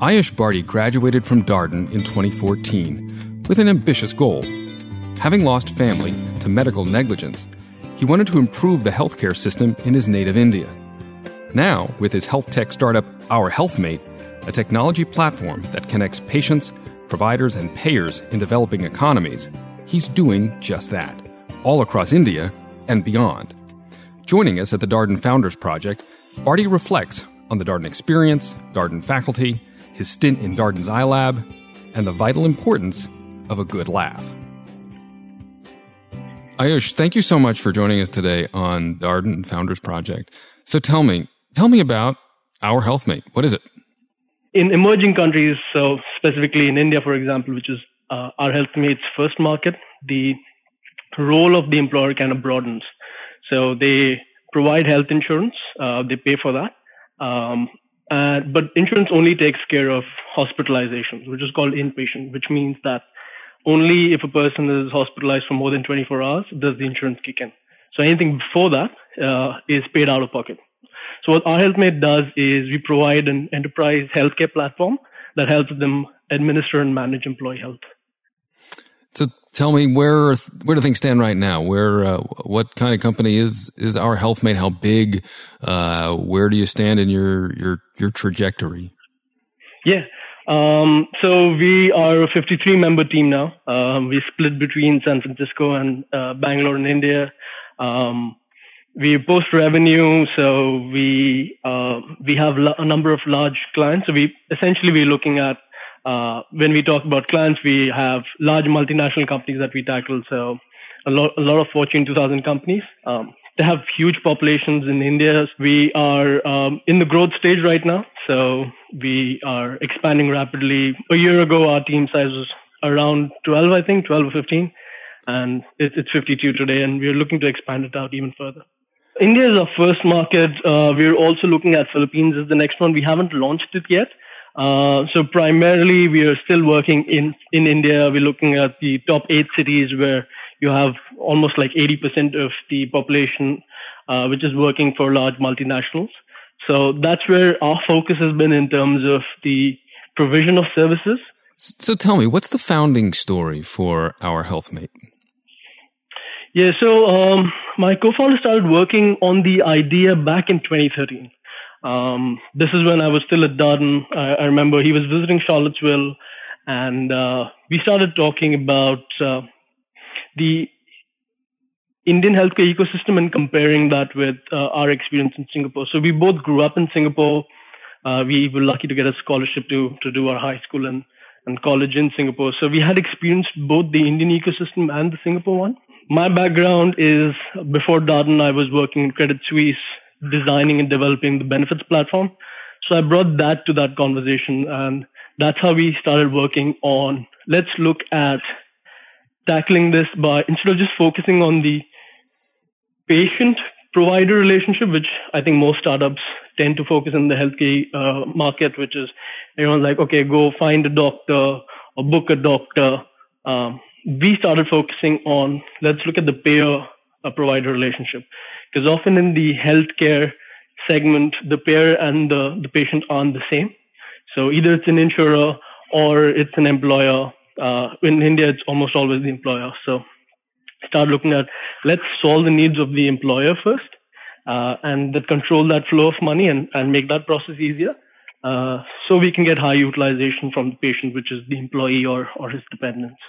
Ayush Bharti graduated from Darden in 2014 with an ambitious goal. Having lost family to medical negligence, he wanted to improve the healthcare system in his native India. Now, with his health tech startup Our HealthMate, a technology platform that connects patients, providers, and payers in developing economies, he's doing just that, all across India and beyond. Joining us at the Darden Founders Project, Bharti reflects on the Darden experience, Darden faculty, his stint in Darden's iLab, and the vital importance of a good laugh. Ayush, thank you so much for joining us today on Darden Founders Project. So tell me, tell me about our HealthMate. What is it? In emerging countries, so specifically in India, for example, which is uh, our HealthMate's first market, the role of the employer kind of broadens. So they provide health insurance, uh, they pay for that. Um, uh, but insurance only takes care of hospitalizations, which is called inpatient, which means that only if a person is hospitalized for more than 24 hours does the insurance kick in. So anything before that uh, is paid out of pocket. So what our HealthMate does is we provide an enterprise healthcare platform that helps them administer and manage employee health. So tell me where where do things stand right now? Where uh, what kind of company is is our HealthMate? How big? Uh, where do you stand in your your your trajectory? Yeah. Um, so we are a 53 member team now. Um, we split between San Francisco and uh, Bangalore in India. Um, we post revenue, so we uh, we have a number of large clients. So we essentially we're looking at uh, when we talk about clients, we have large multinational companies that we tackle. So a lot, a lot of Fortune 2000 companies. Um, they have huge populations in India. We are um, in the growth stage right now. So we are expanding rapidly. A year ago, our team size was around 12, I think, 12 or 15. And it's 52 today, and we're looking to expand it out even further. India is our first market. Uh, we're also looking at Philippines as the next one. We haven't launched it yet. Uh, so primarily we are still working in, in India. We're looking at the top eight cities where you have almost like 80% of the population, uh, which is working for large multinationals. So that's where our focus has been in terms of the provision of services. So tell me, what's the founding story for our HealthMate? Yeah, so um, my co-founder started working on the idea back in 2013. Um, this is when I was still at Darden. I, I remember he was visiting Charlottesville, and uh, we started talking about uh, the Indian healthcare ecosystem and comparing that with uh, our experience in Singapore. So we both grew up in Singapore. Uh, we were lucky to get a scholarship to to do our high school and, and college in Singapore. So we had experienced both the Indian ecosystem and the Singapore one. My background is before Darden, I was working in Credit Suisse designing and developing the benefits platform. So I brought that to that conversation, and that's how we started working on let's look at tackling this by instead of just focusing on the patient provider relationship, which I think most startups tend to focus in the healthcare uh, market, which is everyone's like, okay, go find a doctor or book a doctor. Um, we started focusing on let's look at the payer uh, provider relationship because often in the healthcare segment, the payer and the, the patient aren't the same. So either it's an insurer or it's an employer. Uh, in India, it's almost always the employer. So start looking at let's solve the needs of the employer first uh, and that control that flow of money and, and make that process easier. Uh, so we can get high utilization from the patient, which is the employee or, or his dependents.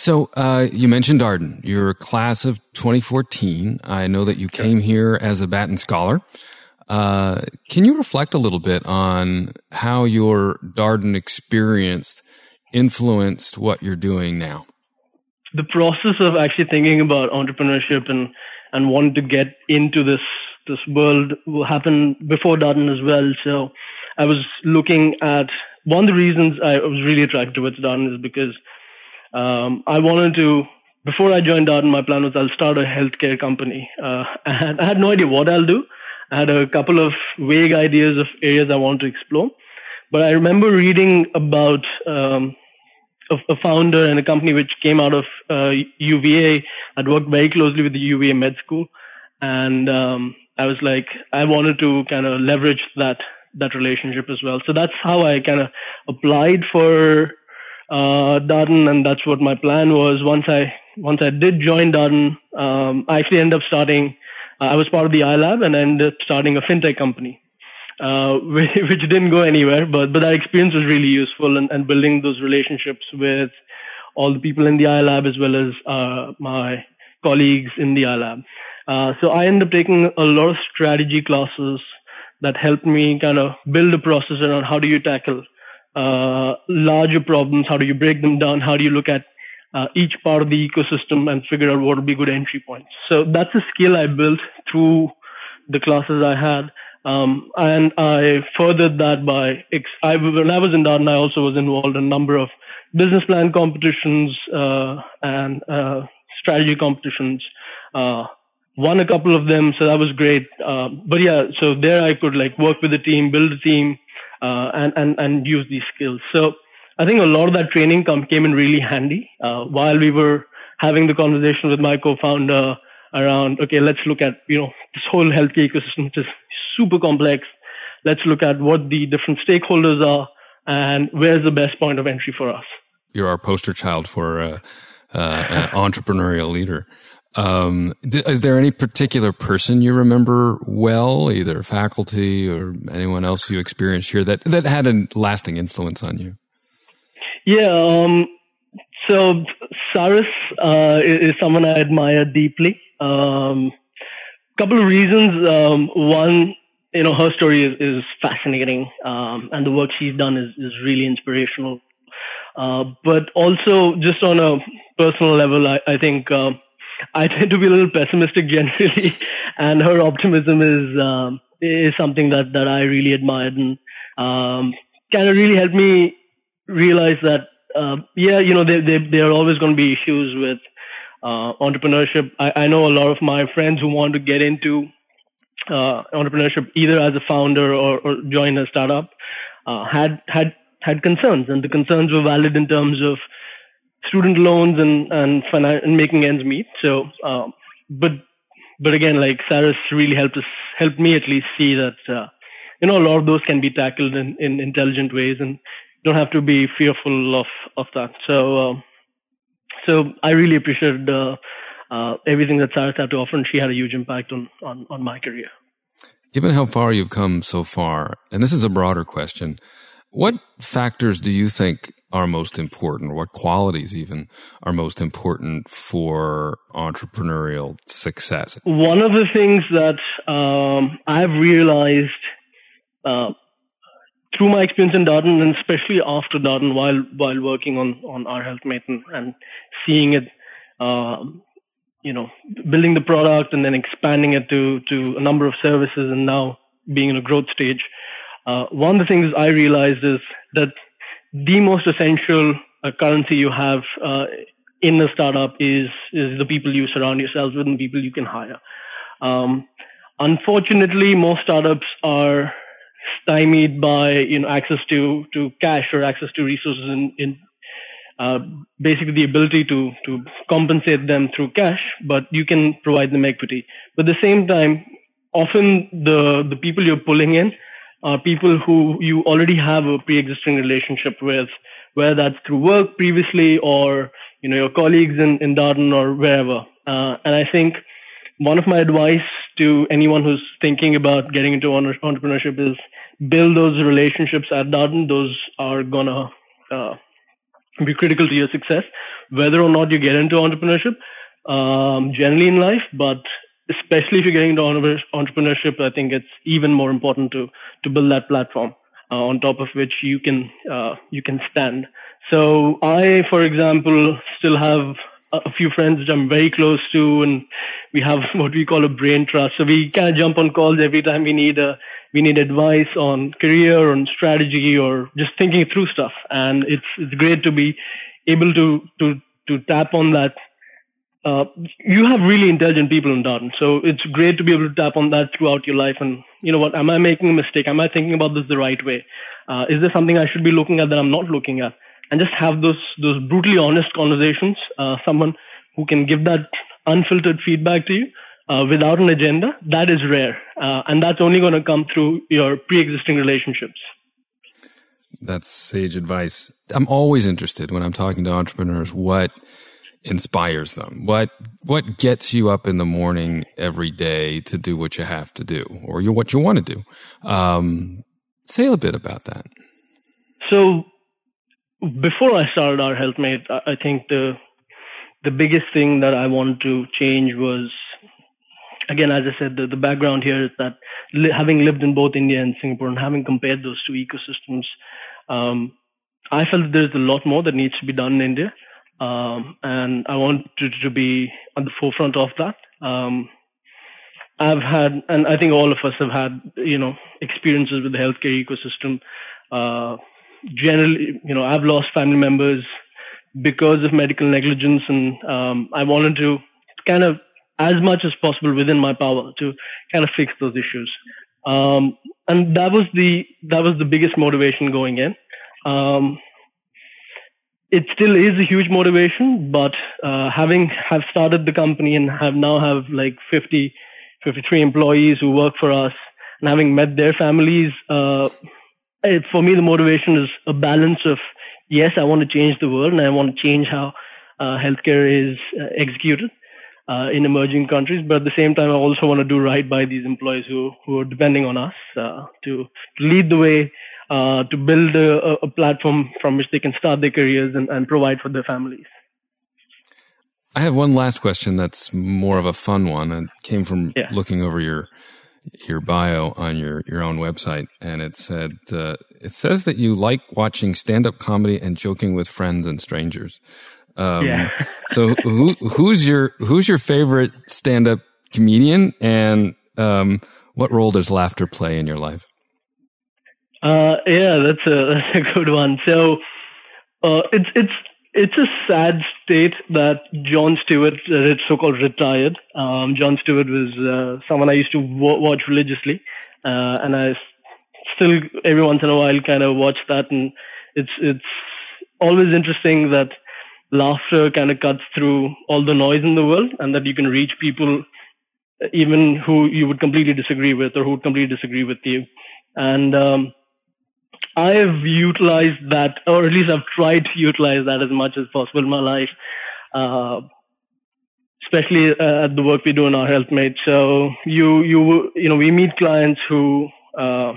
So uh, you mentioned Darden. You're a class of 2014. I know that you came here as a Batten Scholar. Uh, can you reflect a little bit on how your Darden experience influenced what you're doing now? The process of actually thinking about entrepreneurship and and wanting to get into this this world will happen before Darden as well. So I was looking at one of the reasons I was really attracted towards Darden is because um, I wanted to, before I joined Darden, my plan was I'll start a healthcare company. Uh, and I had no idea what I'll do. I had a couple of vague ideas of areas I wanted to explore. But I remember reading about um, a, a, founder and a company which came out of uh, UVA. I'd worked very closely with the UVA Med School. And um, I was like, I wanted to kind of leverage that that relationship as well. So that's how I kind of applied for uh, Darden, and that's what my plan was. Once I once I did join Darden, um, I actually ended up starting. Uh, I was part of the iLab and ended up starting a fintech company, uh, which, which, didn't go anywhere. But but that experience was really useful, and, and building those relationships with all the people in the iLab as well as uh, my colleagues in the iLab. Uh, so I ended up taking a lot of strategy classes that helped me kind of build a process around how do you tackle uh, larger problems, how do you break them down, how do you look at uh, each part of the ecosystem and figure out what would be good entry points. So that's a skill I built through the classes I had. Um, and I furthered that by, I, when I was in Darden, I also was involved in a number of business plan competitions uh, and uh, strategy competitions. Uh, won a couple of them, so that was great. But yeah, so there I could like work with the team, build a team, uh, and and and use these skills. So I think a lot of that training come, came in really handy uh, while we were having the conversation with my co-founder around. Okay, let's look at you know this whole healthcare ecosystem, which is super complex. Let's look at what the different stakeholders are and where's the best point of entry for us. You're our poster child for uh, uh, an entrepreneurial leader. Um, th- is there any particular person you remember well, either faculty or anyone else you experienced here that, that had a lasting influence on you? Yeah. Um, so Saras uh, is, someone I admire deeply. Um, couple of reasons. Um, one, you know, her story is, is fascinating, um, and the work she's done is, is really inspirational. Uh, but also, just on a personal level, I, I think uh, I tend to be a little pessimistic generally, and her optimism is um, is something that that I really admired and um, kind of really helped me realize that uh, yeah, you know, there there, there are always going to be issues with uh, entrepreneurship. I, I know a lot of my friends who want to get into uh, entrepreneurship either as a founder or, or join a startup uh, had had had concerns, and the concerns were valid in terms of student loans and and, finan- and making ends meet. So, um, but but again, like Saras really helped us, helped me at least see that uh, you know a lot of those can be tackled in, in intelligent ways, and don't have to be fearful of of that. So, um, so I really appreciated uh, uh, everything that Saras had to offer, and she had a huge impact on on on my career. Given how far you've come so far, and this is a broader question, what factors do you think are most important, or what qualities even are most important for entrepreneurial success? One of the things that um, I've realized uh, through my experience in Darden, and especially after Darden, while while working on on our HealthMate and, and seeing it, uh, you know, building the product and then expanding it to to a number of services, and now being in a growth stage uh, one of the things I realized is that the most essential uh, currency you have uh, in a startup is is the people you surround yourselves with and people you can hire. Um, unfortunately, most startups are stymied by you know access to to cash or access to resources in, in uh, basically the ability to to compensate them through cash, but you can provide them equity. But at the same time, often the the people you're pulling in are people who you already have a pre-existing relationship with, whether that's through work previously or you know your colleagues in, in Darden or wherever. Uh, and I think one of my advice to anyone who's thinking about getting into entrepreneurship is build those relationships at Darden. Those are gonna uh, be critical to your success, whether or not you get into entrepreneurship. Um, generally in life, but especially if you're getting into entrepreneurship, I think it's even more important to to build that platform uh, on top of which you can uh, you can stand. So I, for example, still have a few friends which I'm very close to, and we have what we call a brain trust. So we kind of jump on calls every time we need a we need advice on career, on strategy, or just thinking through stuff. And it's it's great to be able to to to tap on that uh, you have really intelligent people in Darden. So it's great to be able to tap on that throughout your life. And you know what? Am I making a mistake? Am I thinking about this the right way? Uh, is there something I should be looking at that I'm not looking at? And just have those those brutally honest conversations. Uh, someone who can give that unfiltered feedback to you. uh, without an agenda, that is rare. Uh, and that's only going to come through your pre existing relationships. That's sage advice. I'm always interested when I'm talking to entrepreneurs what inspires them? What what gets you up in the morning every day to do what you have to do or you, what you want to do? Um, say a bit about that. So, before I started our HealthMate, I think the the biggest thing that I wanted to change was, again, as I said, the, the background here is that li- having lived in both India and Singapore and having compared those two ecosystems, um, I felt that there's a lot more that needs to be done in India. Um, and I wanted to be at the forefront of that. Um, I've had, and I think all of us have had, you know, experiences with the healthcare ecosystem. Uh, generally, you know, I've lost family members because of medical negligence, and um, I wanted to kind of, as much as possible within my power, to kind of fix those issues. Um, and that was the that was the biggest motivation going in. Um, it still is a huge motivation, but uh, having have started the company and have now have like 50, 53 employees who work for us and having met their families, uh, it, for me, the motivation is a balance of, yes, I want to change the world and I want to change how uh, healthcare is uh, executed. Uh, in emerging countries, but at the same time, I also want to do right by these employees who who are depending on us uh, to, to lead the way uh, to build a, a, platform from which they can start their careers and, and provide for their families. I have one last question that's more of a fun one. It came from yeah. looking over your your bio on your, your own website, and it said uh, it says that you like watching stand up comedy and joking with friends and strangers. Um, yeah. so who who's your who's your favorite stand up comedian, and um, what role does laughter play in your life? Uh, yeah, that's a that's a good one. So uh, it's it's it's a sad state that Jon Stewart, uh, so-called retired. Um, Jon Stewart was uh, someone I used to w- watch religiously, uh, and I still every once in a while kind of watch that, and it's it's always interesting that laughter kind of cuts through all the noise in the world, and that you can reach people even who you would completely disagree with or who would completely disagree with you, and um, I have utilized that, or at least I've tried to utilize that as much as possible in my life, uh, especially uh, at the work we do in our HealthMate. So you you you know we meet clients who uh,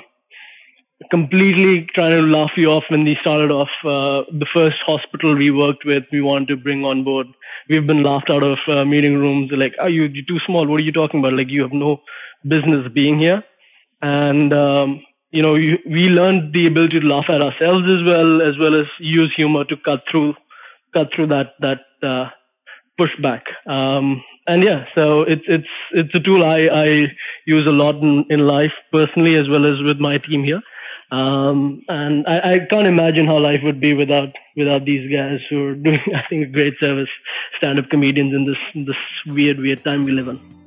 completely trying to laugh you off when they started off. Uh, the first hospital we worked with, we wanted to bring on board. We've been laughed out of uh, meeting rooms. They're like, "Are you you're too small? What are you talking about? Like you have no business being here." And um, you know, you, we learned the ability to laugh at ourselves as well, as well as use humor to cut through, cut through that that uh, pushback. Um, and yeah, so it's it's it's a tool I, I use a lot in, in life personally as well as with my team here. Um, and I, I can't imagine how life would be without without these guys who are doing, I think, a great service, stand-up comedians in this this weird weird time we live in.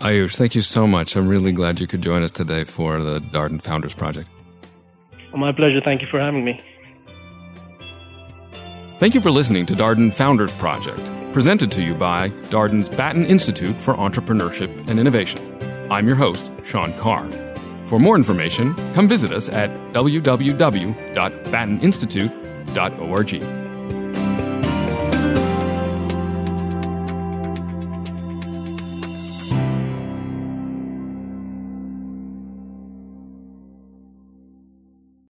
Ayush, thank you so much. I'm really glad you could join us today for the Darden Founders Project. My pleasure. Thank you for having me. Thank you for listening to Darden Founders Project, presented to you by Darden's Batten Institute for Entrepreneurship and Innovation. I'm your host, Sean Carr. For more information, come visit us at www.batteninstitute.org.